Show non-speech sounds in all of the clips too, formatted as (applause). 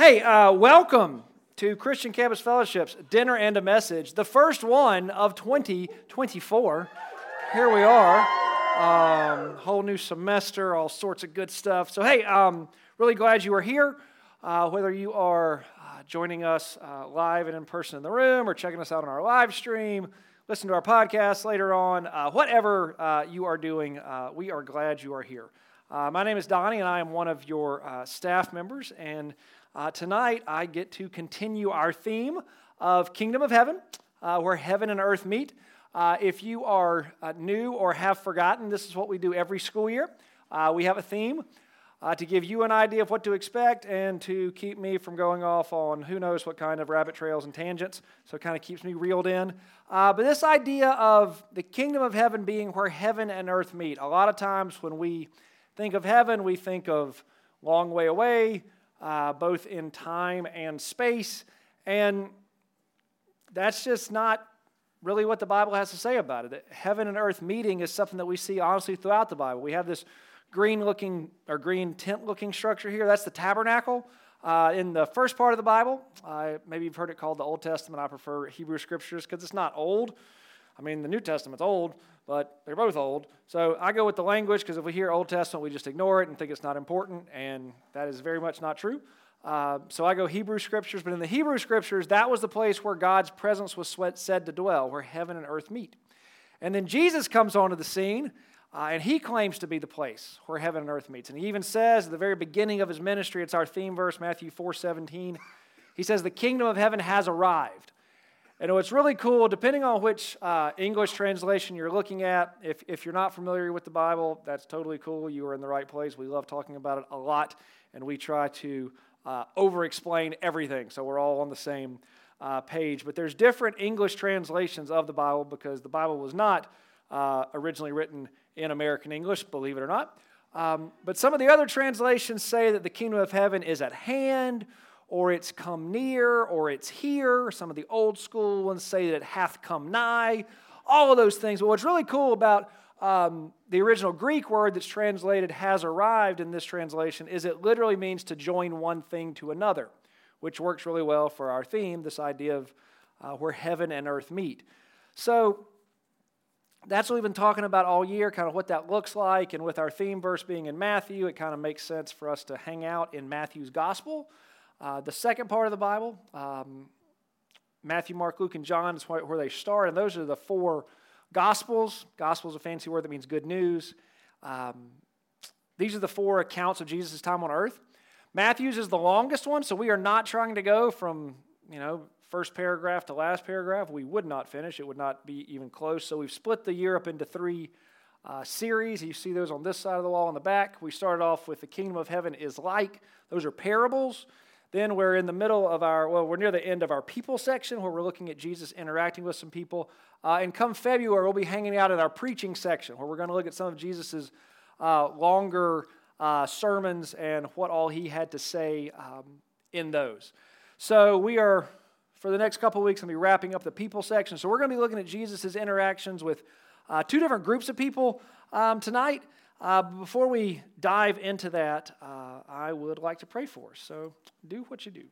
Hey, uh, welcome to Christian Campus Fellowship's Dinner and a Message, the first one of 2024. Here we are. Um, whole new semester, all sorts of good stuff. So, hey, um, really glad you are here. Uh, whether you are uh, joining us uh, live and in person in the room or checking us out on our live stream, listen to our podcast later on, uh, whatever uh, you are doing, we are glad you are here. my name is Donnie, and I am one of your staff members. And uh, tonight, I get to continue our theme of Kingdom of Heaven, uh, where heaven and earth meet. Uh, if you are uh, new or have forgotten, this is what we do every school year. Uh, we have a theme uh, to give you an idea of what to expect and to keep me from going off on who knows what kind of rabbit trails and tangents. So it kind of keeps me reeled in. but this idea of the kingdom of heaven being where heaven and earth meet, a lot of times when we think of heaven, we think of long way away uh, both in time and space. And that's just not really what the Bible has to say about it. Heaven and earth meeting is something that we see honestly throughout the Bible. We have this green looking or green tent looking structure here. That's the tabernacle. Uh, in the first part of the Bible, uh, maybe you've heard it called the Old Testament. I prefer Hebrew scriptures because it's not old. I mean, the New Testament's old, but they're both old. So I go with the language because if we hear Old Testament, we just ignore it and think it's not important, and that is very much not true. Uh, so I go Hebrew scriptures, but in the Hebrew scriptures, that was the place where God's presence was said to dwell, where heaven and earth meet. And then Jesus comes onto the scene, uh, and he claims to be the place where heaven and earth meets. And he even says at the very beginning of his ministry, it's our theme verse, Matthew 4 17, he says, The kingdom of heaven has arrived. And what's really cool, depending on which uh, English translation you're looking at, if, if you're not familiar with the Bible, that's totally cool. You are in the right place. We love talking about it a lot, and we try to uh, over explain everything so we're all on the same uh, page. But there's different English translations of the Bible because the Bible was not uh, originally written in American English, believe it or not. Um, but some of the other translations say that the kingdom of heaven is at hand or it's come near, or it's here. Some of the old school ones say that it hath come nigh. All of those things. But what's really cool about um, the original Greek word that's translated has arrived in this translation is it literally means to join one thing to another, which works really well for our theme, this idea of uh, where heaven and earth meet. So that's what we've been talking about all year, kind of what that looks like. And with our theme verse being in Matthew, it kind of makes sense for us to hang out in Matthew's gospel. Uh, the second part of the Bible, um, Matthew, Mark, Luke, and John, is where they start, and those are the four Gospels. Gospel is a fancy word that means good news. Um, these are the four accounts of Jesus' time on earth. Matthew's is the longest one, so we are not trying to go from, you know, first paragraph to last paragraph. We would not finish, it would not be even close. So we've split the year up into three uh, series. You see those on this side of the wall in the back. We started off with the kingdom of heaven is like, those are parables. Then we're in the middle of our, well, we're near the end of our people section where we're looking at Jesus interacting with some people. Uh, and come February, we'll be hanging out in our preaching section where we're going to look at some of Jesus's uh, longer uh, sermons and what all he had to say um, in those. So we are, for the next couple of weeks, going to be wrapping up the people section. So we're going to be looking at Jesus's interactions with uh, two different groups of people um, tonight. Uh, before we dive into that, uh, I would like to pray for us. So do what you do.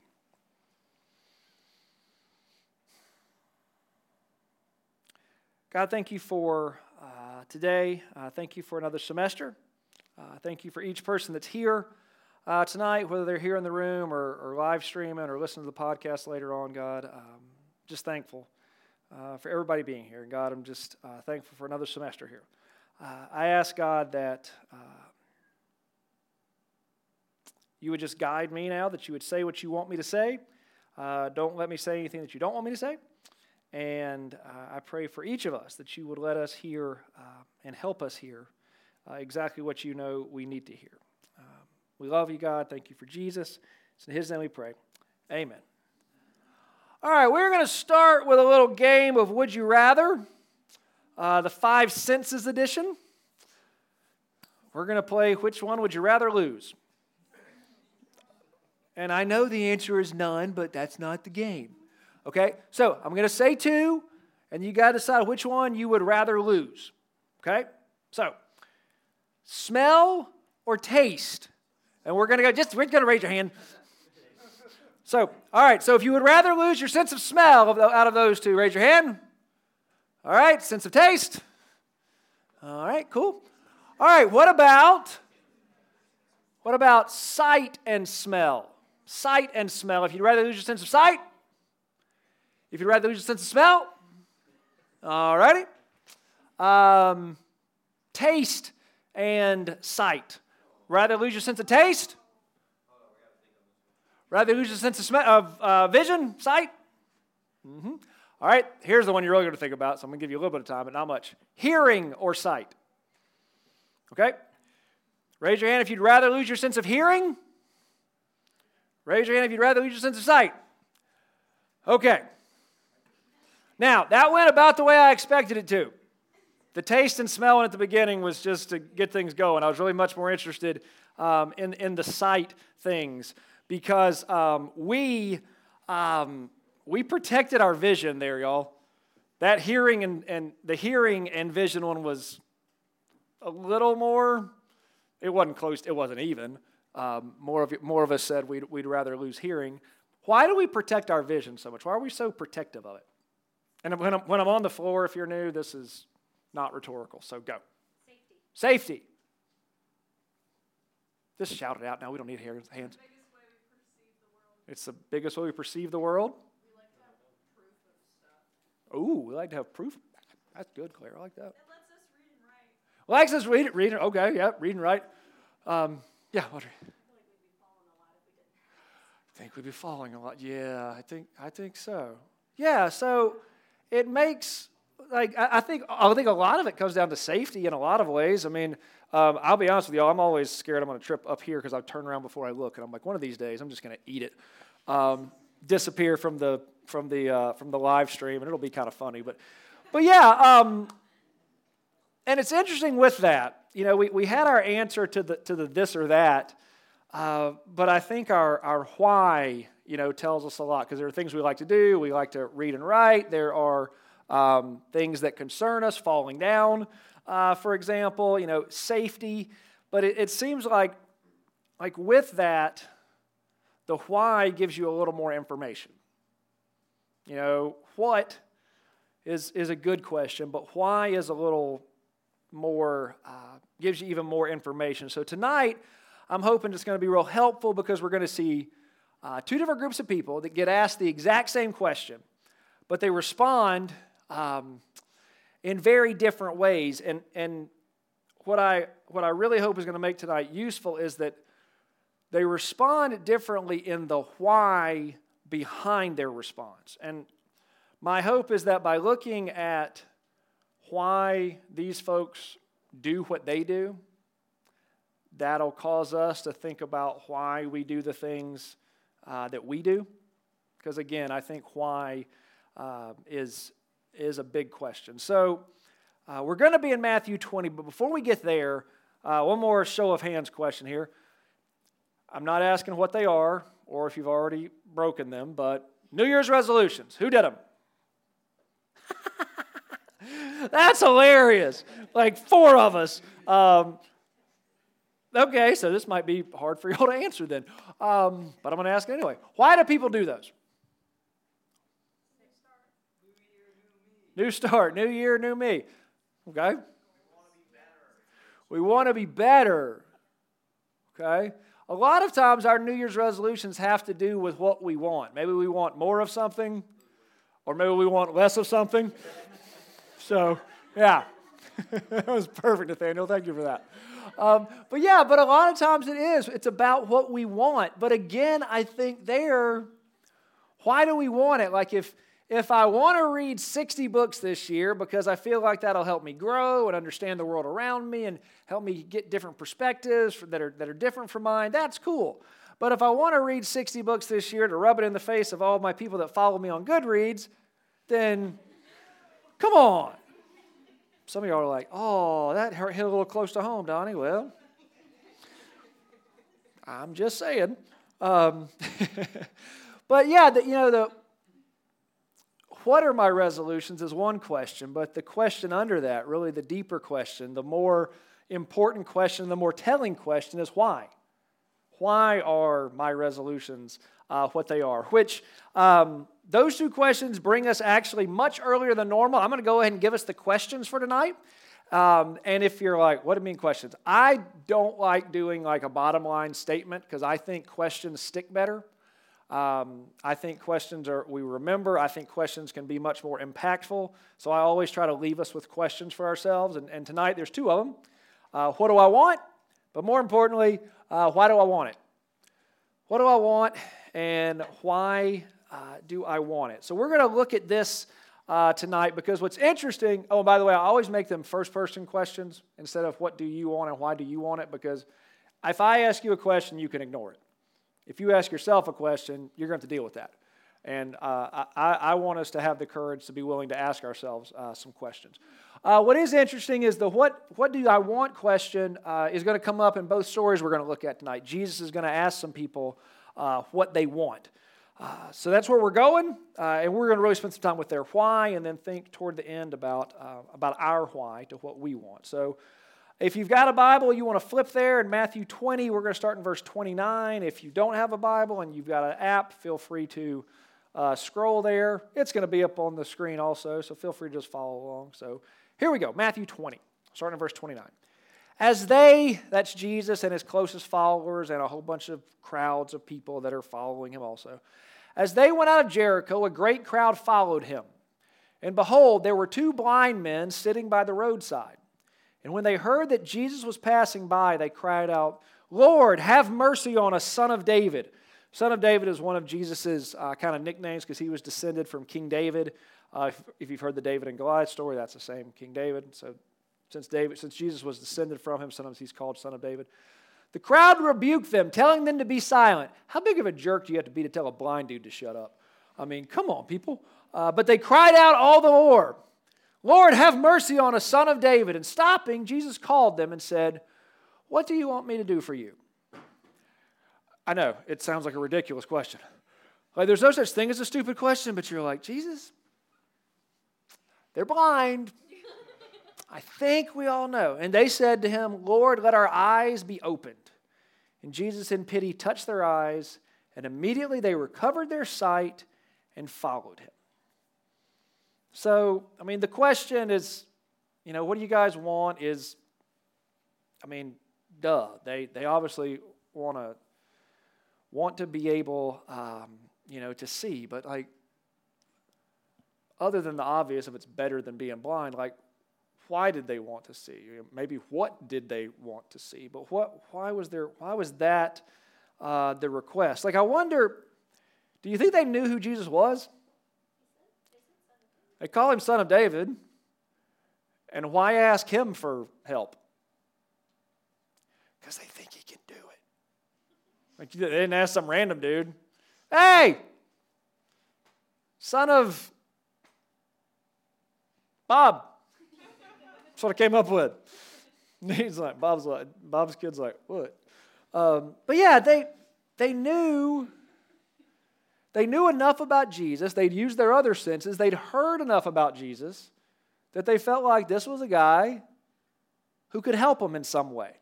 God, thank you for uh, today. Uh, thank you for another semester. Uh, thank you for each person that's here uh, tonight, whether they're here in the room or, or, live streaming or listening to the podcast later on, God. Um, just thankful for everybody being here. God, I'm just thankful for another semester here. Uh, I ask God that uh, you would just guide me now, that you would say what you want me to say. Uh, don't let me say anything that you don't want me to say. And uh, I pray for each of us that you would let us hear uh, and help us hear uh, exactly what you know we need to hear. Um, we love you, God. Thank you for Jesus. It's in His name we pray. Amen. All right, we're going to start with a little game of Would You Rather uh, the Five Senses edition. We're going to play Which One Would You Rather Lose? And I know the answer is none, but that's not the game. Okay? So I'm going to say two, and you got to decide which one you would rather lose. Okay? So, smell or taste? And we're going to go, just, we're going to raise your hand. So, all right, so if you would rather lose your sense of smell out of those two, raise your hand. All right, sense of taste. All right, cool. All right, what about what about sight and smell? Sight and smell. If you'd rather lose your sense of sight, if you'd rather lose your sense of smell, all righty. Um, taste and sight. Rather lose your sense of taste? Rather lose your sense of, of uh, vision, sight? Mm-hmm. All right, here's the one you're really going to think about, so I'm going to give you a little bit of time, but not much. Hearing or sight? Okay? Raise your hand if you'd rather lose your sense of hearing. Raise your hand if you'd rather lose your sense of sight. Okay. Now, that went about the way I expected it to. The taste and smelling at the beginning was just to get things going. I was really much more interested um, in, in the sight things because um, we, um, we protected our vision there, y'all. That hearing and, and the hearing and vision one was a little more, it wasn't close, it wasn't even. Um, more, of, more of us said we'd, we'd rather lose hearing. Why do we protect our vision so much? Why are we so protective of it? And when I'm, when I'm on the floor, if you're new, this is not rhetorical, so go. Safety. Safety. Just shout it out now. We don't need hands. It's the biggest way we perceive the world. Ooh, we like to have proof. That's good, Claire. I like that. It lets us read and write. Well, lets us read it, read it. Okay, yeah, read and write. Um, yeah, Audrey. I think we'd be falling a lot. Yeah, I think I think so. Yeah, so it makes like I think I think a lot of it comes down to safety in a lot of ways. I mean, um, I'll be honest with you, I'm always scared I'm going to trip up here because I turn around before I look, and I'm like, one of these days I'm just going to eat it, um, disappear from the from the uh, from the live stream, and it'll be kind of funny. But but yeah, um, and it's interesting with that. You know, we, we had our answer to the to the this or that, uh, but I think our our why you know tells us a lot because there are things we like to do. We like to read and write. There are um, things that concern us, falling down, uh, for example, you know, safety. But it, it seems like, like with that, the why gives you a little more information. You know, what is, is a good question, but why is a little more, uh, gives you even more information. So tonight, I'm hoping it's going to be real helpful because we're going to see uh, two different groups of people that get asked the exact same question, but they respond um, in very different ways. And, and what, I, what I really hope is going to make tonight useful is that they respond differently in the why behind their response. And my hope is that by looking at why these folks do what they do, that'll cause us to think about why we do the things uh, that we do. Because again, I think why uh, is is a big question. So uh, we're going to be in Matthew 20, but before we get there, uh, one more show of hands question here. I'm not asking what they are or if you've already broken them, but New Year's resolutions. Who did them? (laughs) That's hilarious. Like four of us. Um, okay, so this might be hard for y'all to answer then. Um, but I'm going to ask anyway. Why do people do those? New start, new year, new me. Okay? We want to be better. Okay? A lot of times our New Year's resolutions have to do with what we want. Maybe we want more of something, or maybe we want less of something. So, yeah. (laughs) that was perfect, Nathaniel. Thank you for that. Um, but yeah, but a lot of times it is. It's about what we want. But again, I think there, why do we want it? Like if if I want to read 60 books this year because I feel like that'll help me grow and understand the world around me and help me get different perspectives that are, that are different from mine, that's cool. But if I want to read 60 books this year to rub it in the face of all my people that follow me on Goodreads, then come on. Some of y'all are like, oh, that hit a little close to home, Donnie. Well, I'm just saying. Um, (laughs) but yeah, the, you know, the, what are my resolutions is one question, but the question under that, really the deeper question, the more important question, the more telling question is why? why are my resolutions uh, what they are? Which um, those two questions bring us actually much earlier than normal. I'm going to go ahead and give us the questions for tonight. Um, and if you're like, what do you mean questions? I don't like doing like a bottom line statement because I think questions stick better. Um, I think questions are, we remember, I think questions can be much more impactful. So I always try to leave us with questions for ourselves. And, and tonight there's two of them. Uh, what do I want? But more importantly, uh, why do I want it? What do I want and why uh, do I want it? So we're going to look at this uh, tonight because what's interesting, oh, by the way, I always make them first person questions instead of what do you want and why do you want it because if I ask you a question, you can ignore it. If you ask yourself a question, you're going to have to deal with that. And uh, I, I, want us to have the courage to be willing to ask ourselves uh, some questions. Uh, what is interesting is the what, what do I want question uh, is going to come up in both stories we're going to look at tonight. Jesus is going to ask some people uh, what they want. Uh, so that's where we're going, and we're going to really spend some time with their why and then think toward the end about, about our why to what we want. So if you've got a Bible, you want to flip there in Matthew 20. We're going to start in verse 29. If you don't have a Bible and you've got an app, feel free to uh, scroll there. It's going to be up on the screen also, so feel free to just follow along. So here we go Matthew 20, starting in verse 29. As they, that's Jesus and his closest followers, and a whole bunch of crowds of people that are following him also, as they went out of Jericho, a great crowd followed him. And behold, there were two blind men sitting by the roadside. And when they heard that Jesus was passing by, they cried out, Lord, have mercy on us, son of David. Son of David is one of Jesus' uh, kind of nicknames because he was descended from King David. Uh, if, if, you've heard the David and Goliath story, that's the same King David. So since David, since Jesus was descended from him, sometimes he's called Son of David. The crowd rebuked them, telling them to be silent. How big of a jerk do you have to be to tell a blind dude to shut up? I mean, come on, people. Uh, but they cried out all the more. Lord, have mercy on a son of David. And stopping, Jesus called them and said, What do you want me to do for you? I know, it sounds like a ridiculous question. Like, there's no such thing as a stupid question, but you're like, Jesus, they're blind. (laughs) I think we all know. And they said to him, Lord, let our eyes be opened. And Jesus, in pity, touched their eyes, and immediately they recovered their sight and followed him. So, I mean, the question is, you know, what do you guys want? Is, I mean, duh. They, they obviously want to want to be able, um, you know, to see. But like, other than the obvious, if it's better than being blind, like, why did they want to see? Maybe what did they want to see? But what? Why was there? Why was that uh, the request? Like, I wonder. Do you think they knew who Jesus was? They call him son of David. And why ask him for help? Because they think he can do it. Like they didn't ask some random dude. Hey, son of Bob. That's what I came up with. (laughs) He's like, Bob's like, Bob's kid's like, what? Um, but yeah, they they knew they knew enough about Jesus, they'd used their other senses, they'd heard enough about Jesus that they felt like this was a guy who could help them in some way.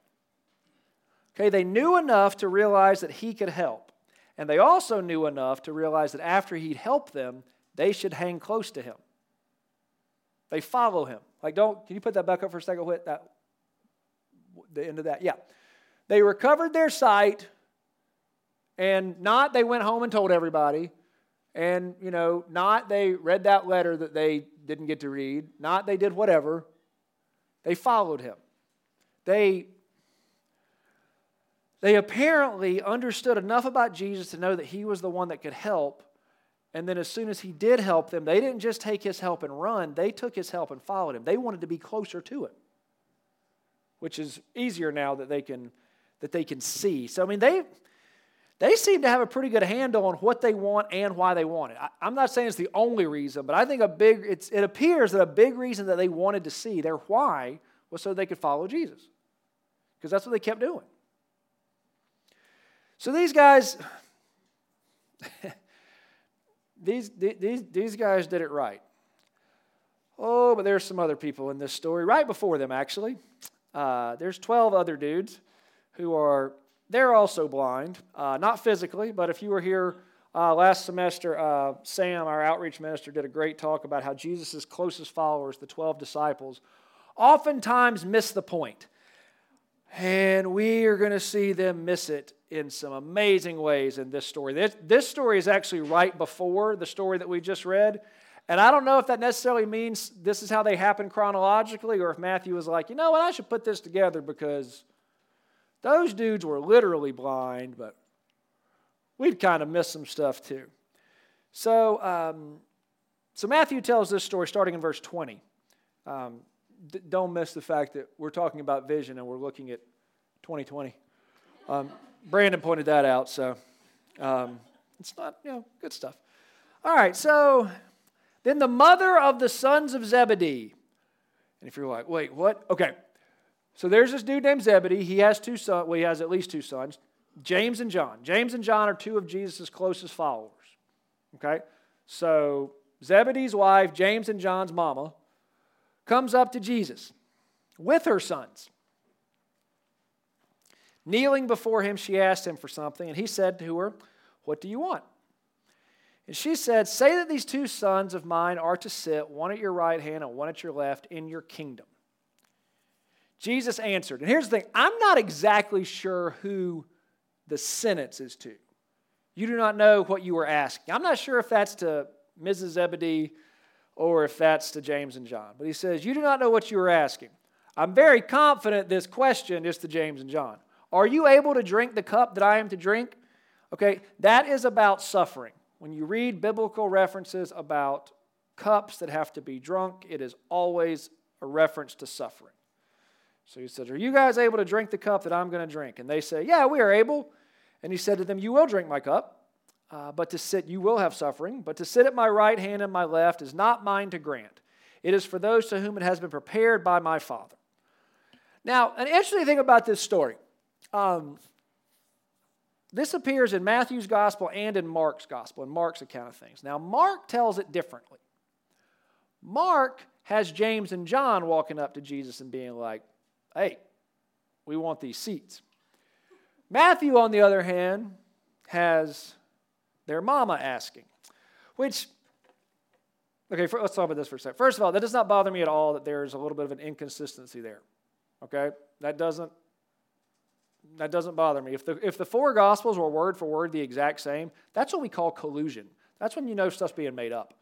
Okay, they knew enough to realize that he could help. And they also knew enough to realize that after he'd helped them, they should hang close to him. They follow him. Like, don't, can you put that back up for a second? What that, the end of that? Yeah. They recovered their sight and not they went home and told everybody. And, you know, not they read that letter that they didn't get to read. Not they did whatever. They followed him. They, they apparently understood enough about Jesus to know that he was the one that could help. And then as soon as he did help them, they didn't just take his help and run, they took his help and followed him. They wanted to be closer to him, which is easier now that they can that they can see. So I mean they they seem to have a pretty good handle on what they want and why they want it. I, am not saying it's the only reason, but I think a big, it appears that a big reason that they wanted to see their why was so they could follow Jesus. Because that's what they kept doing. So these guys, (laughs) these, these, these guys did it right. Oh, but there's some other people in this story right before them, actually. Uh, there's 12 other dudes who are they're also blind, uh, not physically, but if you were here uh, last semester, uh, Sam, our outreach minister, did a great talk about how Jesus' closest followers, the 12 disciples, oftentimes miss the point. And we are going to see them miss it in some amazing ways in this story. This, this story is actually right before the story that we just read. And I don't know if that necessarily means this is how they happen chronologically or if Matthew was like, you know what, I should put this together because those dudes were literally blind, but we'd kind of missed some stuff too. So, um, so Matthew tells this story starting in verse 20. Um, d- don't miss the fact that we're talking about vision and we're looking at 2020. Um, Brandon pointed that out, so um, it's not, you know, good stuff. All right, so then the mother of the sons of Zebedee. And if you're like, wait, what? Okay. So there's this dude named Zebedee. He has two sons. Well, he has at least two sons, James and John. James and John are two of Jesus' closest followers. Okay? So Zebedee's wife, James and John's mama, comes up to Jesus with her sons. Kneeling before him, she asked him for something, and he said to her, What do you want? And she said, Say that these two sons of mine are to sit, one at your right hand and one at your left, in your kingdom. Jesus answered, and here's the thing I'm not exactly sure who the sentence is to. You do not know what you were asking. I'm not sure if that's to Mrs. Zebedee or if that's to James and John. But he says, You do not know what you were asking. I'm very confident this question is to James and John. Are you able to drink the cup that I am to drink? Okay, that is about suffering. When you read biblical references about cups that have to be drunk, it is always a reference to suffering. So he said, Are you guys able to drink the cup that I'm going to drink? And they say, Yeah, we are able. And he said to them, You will drink my cup, uh, but to sit, you will have suffering. But to sit at my right hand and my left is not mine to grant. It is for those to whom it has been prepared by my Father. Now, an interesting thing about this story um, this appears in Matthew's gospel and in Mark's gospel, in Mark's account of things. Now, Mark tells it differently. Mark has James and John walking up to Jesus and being like, hey, we want these seats. Matthew, on the other hand, has their mama asking, which, okay, let's talk about this for a second. First of all, that does not bother me at all that there's a little bit of an inconsistency there. Okay? That doesn't that doesn't bother me. If the, if the four Gospels were word for word the exact same, that's what we call collusion. That's when you know stuff's being made up.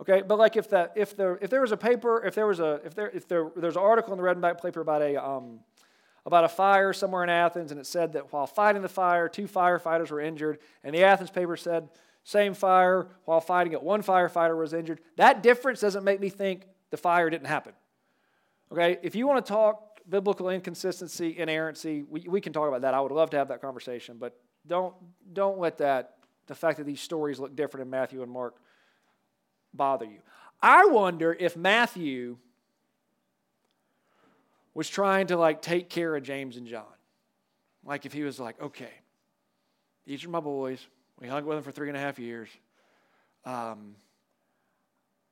Okay, but like if that if there if there was a paper if there was a if there if there there's an article in the red and black paper about a um, about a fire somewhere in Athens and it said that while fighting the fire two firefighters were injured and the Athens paper said same fire while fighting it one firefighter was injured that difference doesn't make me think the fire didn't happen. Okay, if you want to talk biblical inconsistency, inerrancy, we, we can talk about that. I would love to have that conversation, but don't, don't let that, the fact that these stories look different in Matthew and Mark, bother you. I wonder if Matthew was trying to like take care of James and John. Like if he was like, okay, these are my boys. We hung with them for three and a half years. Um,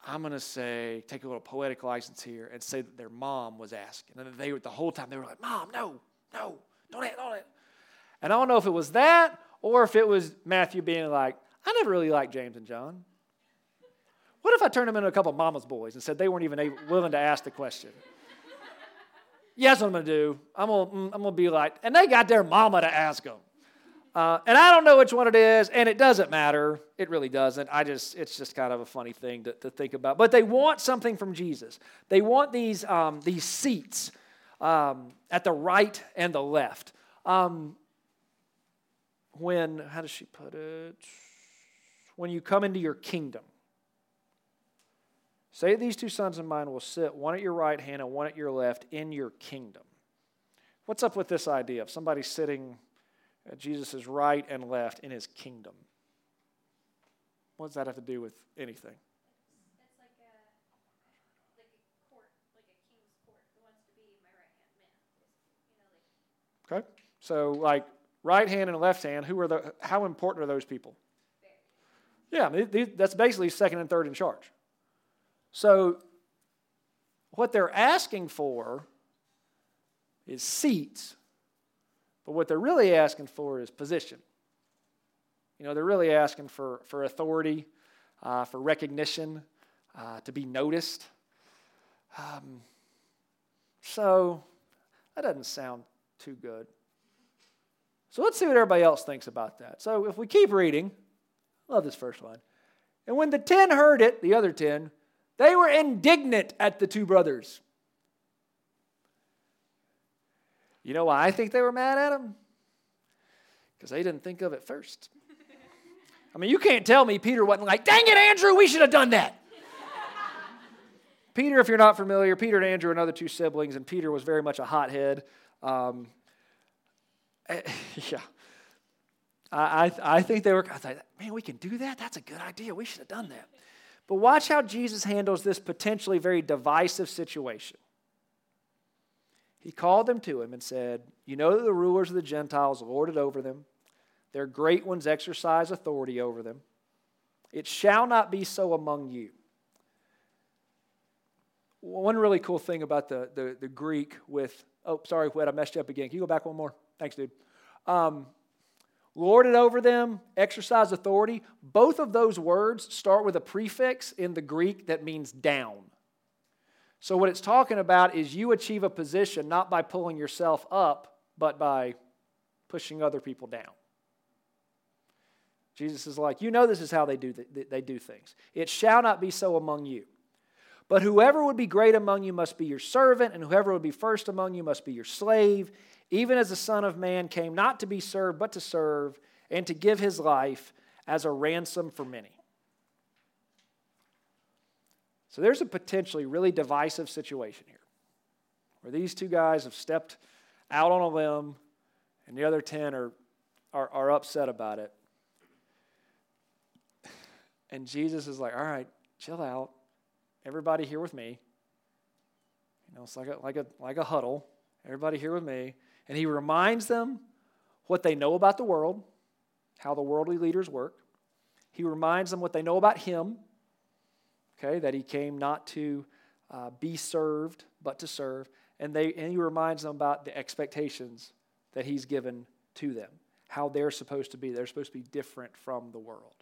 I'm going to say, take a little poetic license here and say that their mom was asking. And they were the whole time they were like, Mom, no, no, don't it, don't it. And I don't know if it was that or if it was Matthew being like, I never really liked James and John. What if I turned them into a couple mama's boys and said they weren't even able, willing to ask the question? yes, what I'm going to do. I'm going mm, I'm to be like, and they got their mama to ask them. Uh, and I don't know which one it is, and it doesn't matter. It really doesn't. I just, it's just kind of a funny thing to, to think about. But they want something from Jesus. They want these, um, these seats um, at the right and the left. Um, when, how does she put it? When you come into your kingdom. Say these two sons of mine will sit, one at your right hand and one at your left, in your kingdom. What's up with this idea of somebody sitting at Jesus' right and left in his kingdom. What does that have to do with anything? Okay, so like right hand and left hand, who are the? How important are those people? Yeah, that's basically second and third in charge. So, what they're asking for is seats But what they're really asking for is position. You know, they're really asking for, for authority, uh, for recognition, uh, to be noticed. Um, so that doesn't sound too good. So let's see what everybody else thinks about that. So if we keep reading, love this first one. And when the ten heard it, the other ten, they were indignant at the two brothers. You know why I think they were mad at him? Because they didn't think of it first. I mean, you can't tell me Peter wasn't like, dang it, Andrew, we should have done that. Peter, if you're not familiar, Peter and Andrew are another two siblings, and Peter was very much a hothead. Um, (laughs) yeah. I, I, I think they were, I thought, man, we can do that? That's a good idea. We should have done that. But watch how Jesus handles this potentially very divisive situation. He called them to him and said, You know that the rulers of the Gentiles lord it over them, their great ones exercise authority over them. It shall not be so among you. One really cool thing about the, the, the Greek with, oh, sorry, Whit, I messed you up again. Can you go back one more? Thanks, dude. Um, lord it over them, exercise authority. Both of those words start with a prefix in the Greek that means down. So, what it's talking about is you achieve a position not by pulling yourself up, but by pushing other people down. Jesus is like, you know, this is how they do, they do things. It shall not be so among you. But whoever would be great among you must be your servant, and whoever would be first among you must be your slave, even as the Son of Man came not to be served, but to serve, and to give his life as a ransom for many. So there's a potentially really divisive situation here where these two guys have stepped out on a limb, and the other 10 are, are, are upset about it. And Jesus is like, all right, chill out. Everybody here with me. You know, it's like a, like a, like a huddle. Everybody here with me. And he reminds them what they know about the world, how the worldly leaders work. He reminds them what they know about him, okay, that he came not to uh, be served, but to serve. And, they, and he reminds them about the expectations that he's given to them, how they're supposed to be. They're supposed to be different from the world.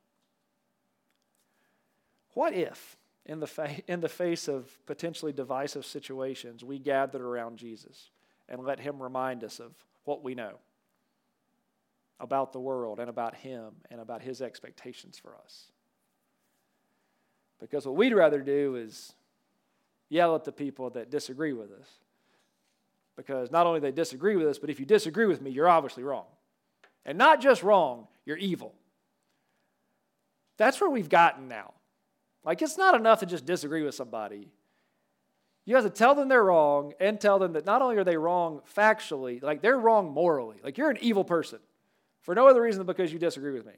What if in the, fa- (laughs) in the face of potentially divisive situations, we gathered around Jesus and let Him remind us of what we know about the world and about Him and about His expectations for us. Because what we'd rather do is yell at the people that disagree with us. Because not only they disagree with us, but if you disagree with me, you're obviously wrong. And not just wrong, you're evil. That's where we've gotten now. Like, it's not enough to just disagree with somebody. You have to tell them they're wrong and tell them that not only are they wrong factually, like they're wrong morally. Like, you're an evil person for no other reason than because you disagree with me.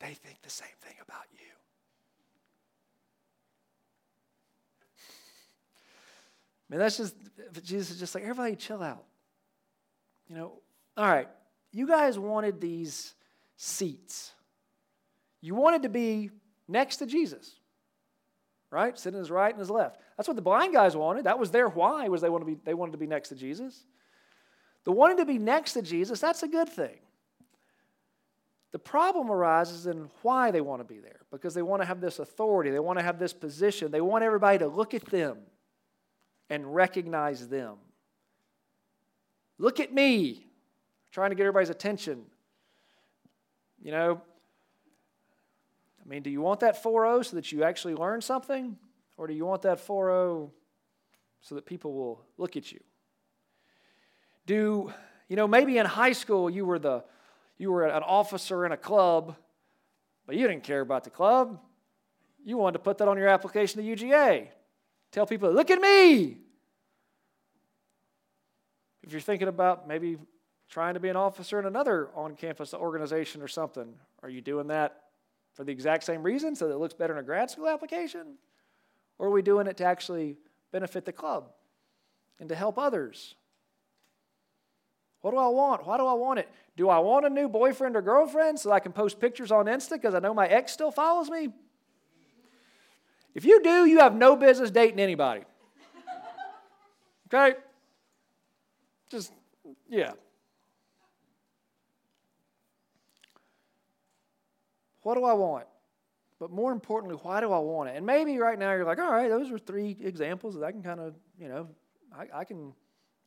They think the same thing about you. I mean, that's just, Jesus is just like, everybody chill out. You know, all right, you guys wanted these seats. You wanted to be next to Jesus, right? Sitting his right and his left. That's what the blind guys wanted. That was their why, was they wanted to be, they wanted to be next to Jesus. The wanting to be next to Jesus, that's a good thing. The problem arises in why they want to be there because they want to have this authority, they want to have this position, they want everybody to look at them and recognize them. Look at me, trying to get everybody's attention. You know, I mean, do you want that 4.0 so that you actually learn something? Or do you want that 4.0 so that people will look at you? Do, you know, maybe in high school you were the you were an officer in a club, but you didn't care about the club. You wanted to put that on your application to UGA. Tell people, look at me. If you're thinking about maybe trying to be an officer in another on campus organization or something, are you doing that for the exact same reason so that it looks better in a grad school application? Or are we doing it to actually benefit the club and to help others? What do I want? Why do I want it? Do I want a new boyfriend or girlfriend so I can post pictures on Insta because I know my ex still follows me? If you do, you have no business dating anybody. (laughs) Okay? Just, yeah. What do I want? But more importantly, why do I want it? And maybe right now you're like, all right, those are three examples that I can kind of, you know, I, I, can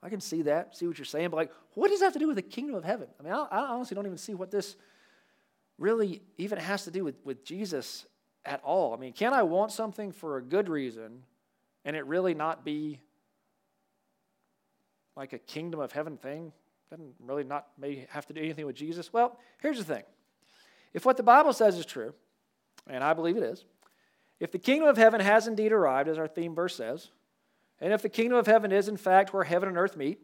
I can see that, see what you're saying. But like, what does that have to do with the kingdom of heaven? I mean, I, I honestly don't even see what this really even has to do with, with Jesus at all. I mean, can I want something for a good reason and it really not be like a kingdom of heaven thing? Doesn't really not may have to do anything with Jesus? Well, here's the thing. If what the Bible says is true, and I believe it is, if the kingdom of heaven has indeed arrived, as our theme verse says, and if the kingdom of heaven is in fact where heaven and earth meet,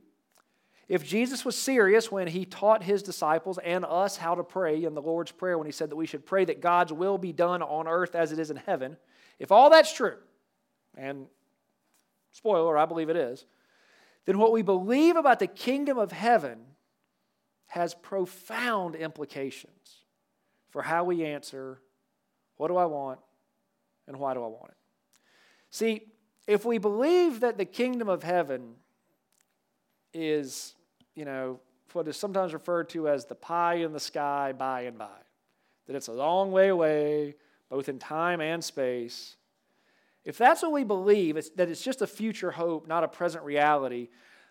if Jesus was serious when he taught his disciples and us how to pray in the Lord's Prayer, when he said that we should pray that God's will be done on earth as it is in heaven, if all that's true, and spoiler, I believe it is, then what we believe about the kingdom of heaven has profound implications for how we answer what do I want and why do I want it. See, if we believe that the kingdom of heaven is you know, what is sometimes referred to as the pie in the sky by and by. That it's a long way away, both in time and space. If that's what we believe, it's, that it's just a future hope, not a present reality,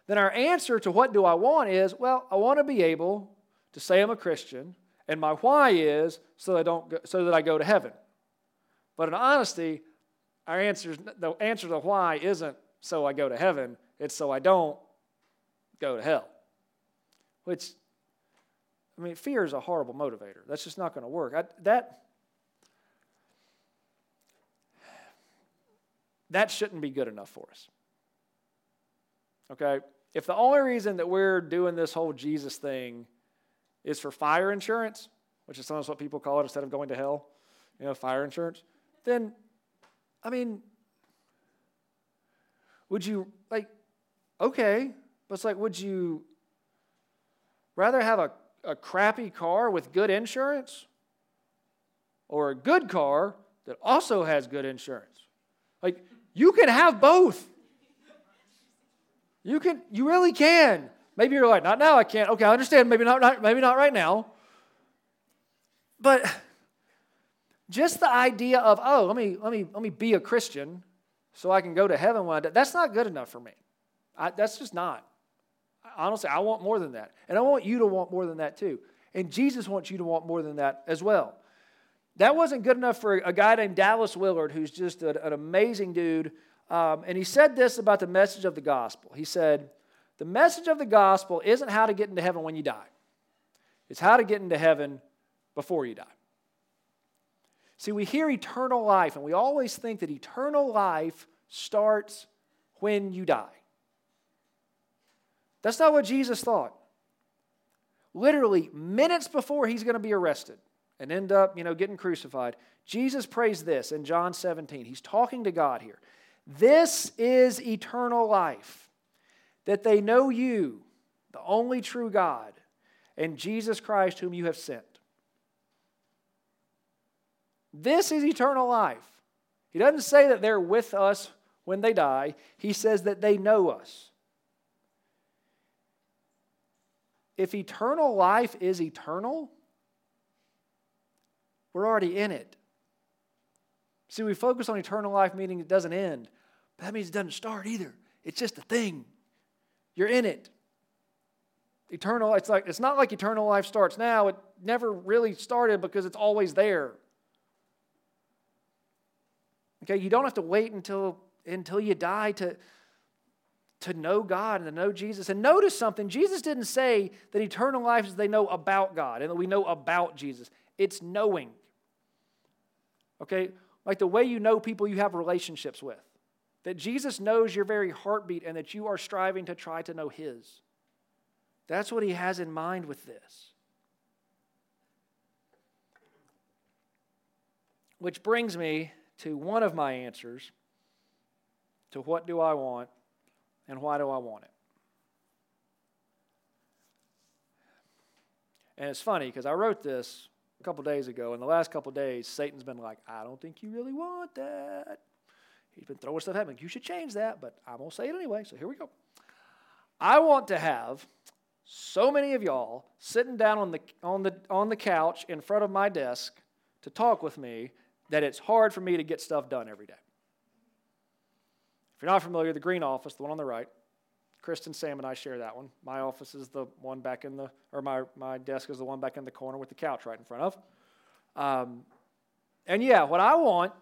then our answer to what do I want is, well, I want to be able to say I'm a Christian, and my why is so that I don't go, so that I go to heaven. But in honesty, our answer, the answer to the why isn't so I go to heaven, it's so I don't go to hell. Which, I mean, fear is a horrible motivator. That's just not going to work. I, that, that shouldn't be good enough for us. Okay? If the only reason that we're doing this whole Jesus thing is for fire insurance, which is sometimes what people call it instead of going to hell, you know, fire insurance, then, I mean, would you, like, okay, but it's like, would you rather have a, a crappy car with good insurance or a good car that also has good insurance? Like, you can have both. You can, you really can. Maybe you're like, not now, I can't. Okay, I understand. Maybe not, not maybe not right now. But just the idea of, oh, let me, let me, let me be a Christian so I can go to heaven that's not good enough for me. I, that's just not honestly, I want more than that. And I want you to want more than that too. And Jesus wants you to want more than that as well. That wasn't good enough for a guy named Dallas Willard, who's just an, an amazing dude. Um, and he said this about the message of the gospel. He said, The message of the gospel isn't how to get into heaven when you die, it's how to get into heaven before you die. See, we hear eternal life, and we always think that eternal life starts when you die. That's not what Jesus thought. Literally, minutes before he's going to be arrested and end up, you know, getting crucified, Jesus prays this in John 17. He's talking to God here. This is eternal life, that they know you, the only true God, and Jesus Christ, whom you have sent. This is eternal life. He doesn't say that they're with us when they die, he says that they know us. if eternal life is eternal, we're already in it. See, we focus on eternal life, meaning it doesn't end. But that means it doesn't start either. It's just a thing. You're in it. Eternal, it's like it's not like eternal life starts now. It never really started because it's always there. Okay, you don't have to wait until until you die to to know God and to know Jesus. And notice something Jesus didn't say that eternal life is they know about God and that we know about Jesus. It's knowing. Okay? Like the way you know people you have relationships with. That Jesus knows your very heartbeat and that you are striving to try to know His. That's what He has in mind with this. Which brings me to one of my answers to what do I want and why do I want it? And it's funny because I wrote this a couple days ago, and the last couple days, Satan's been like, I don't think you really want that. He's been throwing stuff at me. You should change that, but I'm going to say it anyway, so here we go. I want to have so many of y'all sitting down on the, on, the, on the couch in front of my desk to talk with me that it's hard for me to get stuff done every day. If you're not familiar, the green office, the one on the right, Kristen, Sam, and I share that one. My office is the one back in the, or my, my desk is the one back in the corner with the couch right in front of. Um, and yeah, what I want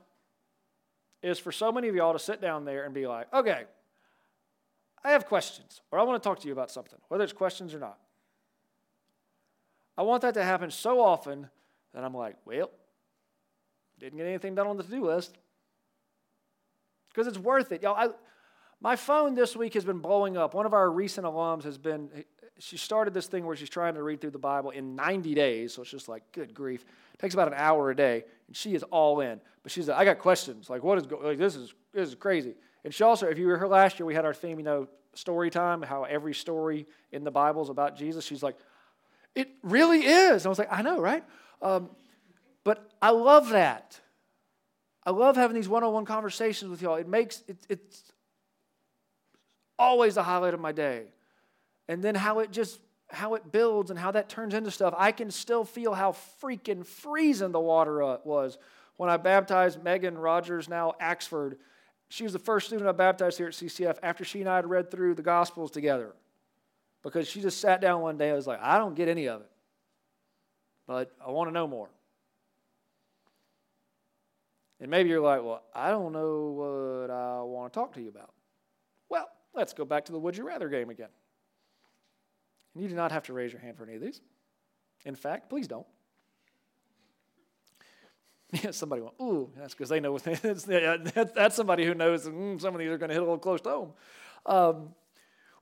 is for so many of y'all to sit down there and be like, okay, I have questions, or I want to talk to you about something, whether it's questions or not. I want that to happen so often that I'm like, well, didn't get anything done on the to do list. Because it's worth it. Y'all, I, my phone this week has been blowing up. One of our recent alums has been, she started this thing where she's trying to read through the Bible in 90 days. So it's just like, good grief. It takes about an hour a day, and she is all in. But she's like, I got questions. Like, what is like, this is this is crazy. And she also, if you were here last year, we had our theme, you know, story time, how every story in the Bible is about Jesus. She's like, it really is. And I was like, I know, right? Um, but I love that. I love having these one on one conversations with y'all. It makes it, it's always a highlight of my day. And then how it just how it builds and how that turns into stuff. I can still feel how freaking freezing the water uh, was when I baptized Megan Rogers, now Axford. She was the first student I baptized here at CCF after she and I had read through the Gospels together. Because she just sat down one day and was like, I don't get any of it, but I want to know more. And maybe you're like, well, I don't know what I want to talk to you about. Well, let's go back to the Would You Rather game again. You do not have to raise your hand for any of these. In fact, please don't. (laughs) Somebody went, ooh, that's because they know (laughs) that's somebody who knows mm, some of these are going to hit a little close to home. Um,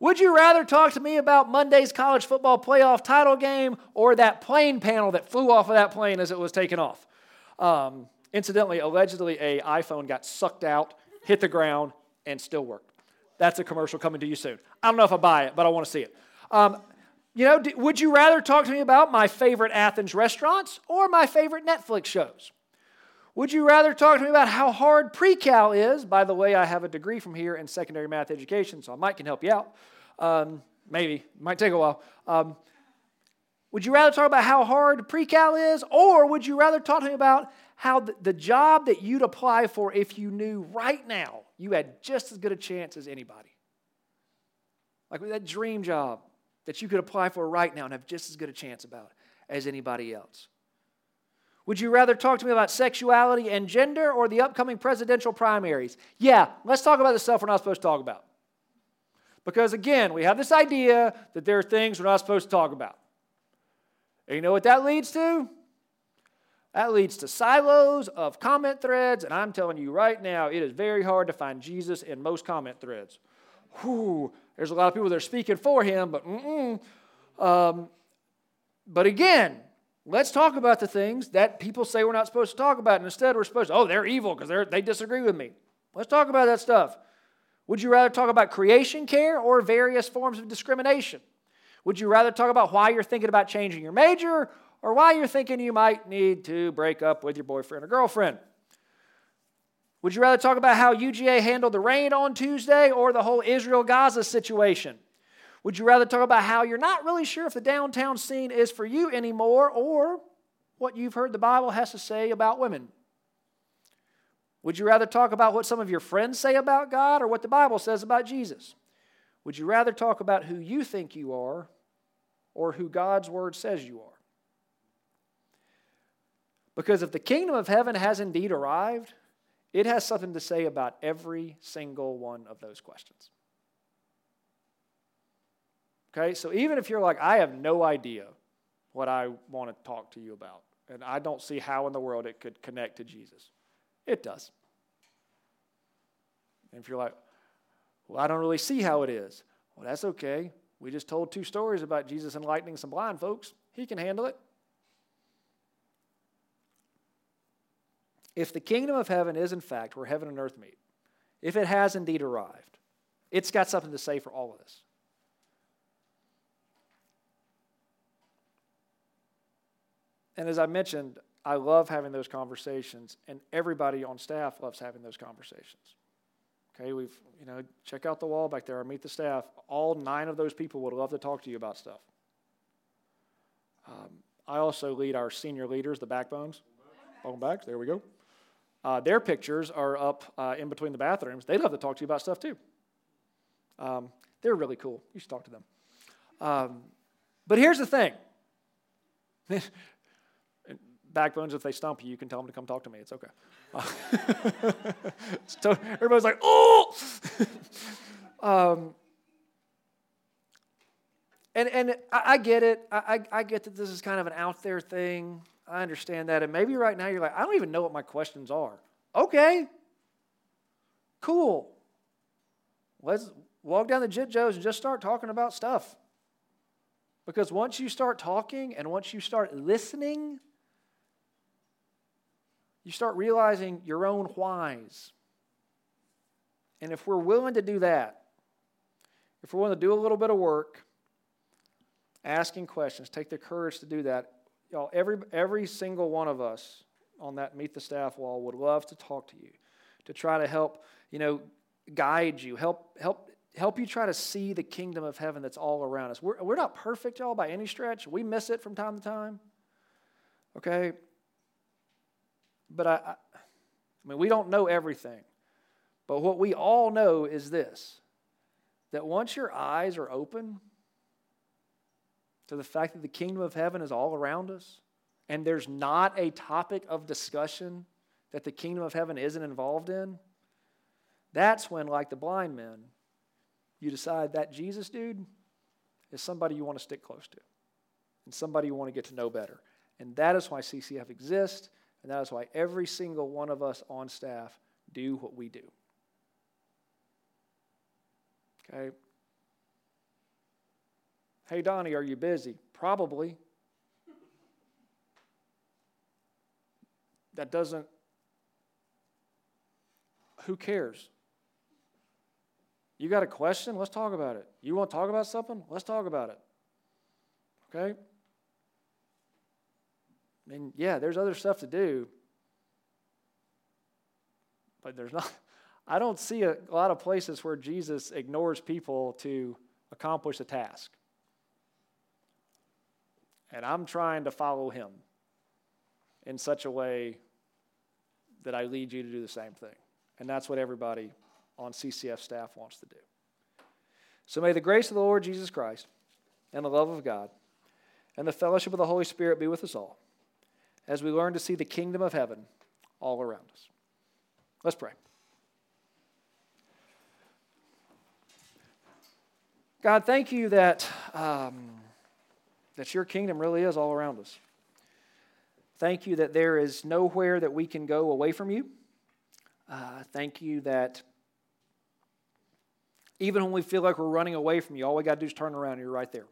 would you rather talk to me about Monday's college football playoff title game or that plane panel that flew off of that plane as it was taken off? Um, Incidentally, allegedly, a iPhone got sucked out, hit the ground, and still worked. That's a commercial coming to you soon. I don't know if I buy it, but I want to see it. Um, you know, would you rather talk to me about my favorite Athens restaurants or my favorite Netflix shows? Would you rather talk to me about how hard pre-cal is? By the way, I have a degree from here in secondary math education, so I might can help you out. Um, maybe might take a while. Um, would you rather talk about how hard pre-cal is, or would you rather talk to me about how the, the job that you'd apply for if you knew right now you had just as good a chance as anybody. Like that dream job that you could apply for right now and have just as good a chance about as anybody else. Would you rather talk to me about sexuality and gender or the upcoming presidential primaries? Yeah, let's talk about the stuff we're not supposed to talk about. Because again, we have this idea that there are things we're not supposed to talk about. And you know what that leads to? That leads to silos of comment threads, and I'm telling you right now, it is very hard to find Jesus in most comment threads. Whew, there's a lot of people that are speaking for him, but um, but again, let's talk about the things that people say we're not supposed to talk about. And instead, we're supposed to, oh, they're evil because they disagree with me. Let's talk about that stuff. Would you rather talk about creation care or various forms of discrimination? Would you rather talk about why you're thinking about changing your major or why you're thinking you might need to break up with your boyfriend or girlfriend. Would you rather talk about how UGA handled the rain on Tuesday or the whole Israel Gaza situation? Would you rather talk about how you're not really sure if the downtown scene is for you anymore or what you've heard the Bible has to say about women? Would you rather talk about what some of your friends say about God or what the Bible says about Jesus? Would you rather talk about who you think you are or who God's Word says you are? Because if the kingdom of heaven has indeed arrived, it has something to say about every single one of those questions. Okay, so even if you're like, I have no idea what I want to talk to you about, and I don't see how in the world it could connect to Jesus, it does. And if you're like, well, I don't really see how it is, well, that's okay. We just told two stories about Jesus enlightening some blind folks. He can handle it. If the kingdom of heaven is, in fact, where heaven and earth meet, if it has indeed arrived, it's got something to say for all of us. And as I mentioned, I love having those conversations, and everybody on staff loves having those conversations. Okay, we've, you know, check out the wall back there, meet the staff. All nine of those people would love to talk to you about stuff. Um, I also lead our senior leaders, the backbones. Welcome back. there we go. Uh, their pictures are up uh, in between the bathrooms. They'd love to talk to you about stuff too. Um, they're really cool. You should talk to them. Um, but here's the thing (laughs) backbones, if they stump you, you can tell them to come talk to me. It's okay. (laughs) so everybody's like, oh! (laughs) um, and and I, I get it. I, I get that this is kind of an out there thing. I understand that. And maybe right now you're like, I don't even know what my questions are. Okay. Cool. Let's walk down the Jit Joes and just start talking about stuff. Because once you start talking and once you start listening, you start realizing your own whys. And if we're willing to do that, if we're willing to do a little bit of work, asking questions, take the courage to do that, y'all, every, every single one of us on that Meet the Staff wall would love to talk to you, to try to help, you know, guide you, help, help, help you try to see the kingdom of heaven that's all around us. We're, we're not perfect, y'all, by any stretch. We miss it from time to time. Okay? But I, I, I mean, we don't know everything. But what we all know is this that once your eyes are open to the fact that the kingdom of heaven is all around us, and there's not a topic of discussion that the kingdom of heaven isn't involved in, that's when, like the blind men, you decide that Jesus dude is somebody you want to stick close to and somebody you want to get to know better. And that is why CCF exists. And that is why every single one of us on staff do what we do. Okay? Hey, Donnie, are you busy? Probably. That doesn't, who cares? You got a question? Let's talk about it. You want to talk about something? Let's talk about it. Okay? And yeah, there's other stuff to do, but there's not. (laughs) I don't see a lot of places where Jesus ignores people to accomplish a task. And I'm trying to follow him in such a way that I lead you to do the same thing. And that's what everybody on CCF staff wants to do. So may the grace of the Lord Jesus Christ and the love of God and the fellowship of the Holy Spirit be with us all as we learn to see the kingdom of heaven all around us. Let's pray. God, thank you that, um, that your kingdom really is all around us. Thank you that there is nowhere that we can go away from you. Uh, thank you that even when we feel like we're running away from you, all we got to do is turn around and you're right there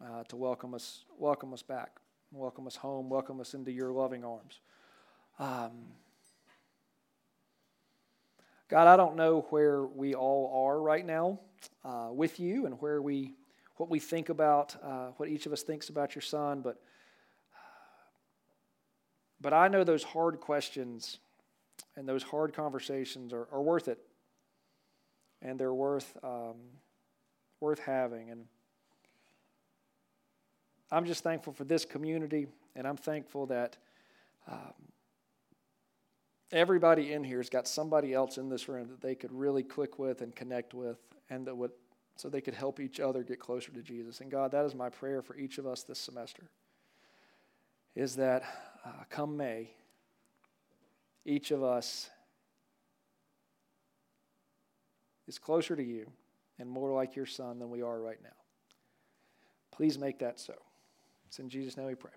uh, to welcome us, welcome us back. Welcome us home. Welcome us into your loving arms. Um, God, I don't know where we all are right now uh, with you and where we, what we think about, uh, what each of us thinks about your son, but, but I know those hard questions and those hard conversations are, are worth it. And they're worth, um, worth having. And I'm just thankful for this community, and I'm thankful that um, everybody in here has got somebody else in this room that they could really click with and connect with, and that would so they could help each other get closer to Jesus. And God, that is my prayer for each of us this semester. Is that uh, come May, each of us is closer to you and more like your son than we are right now. Please make that so. It's in Jesus' name we pray.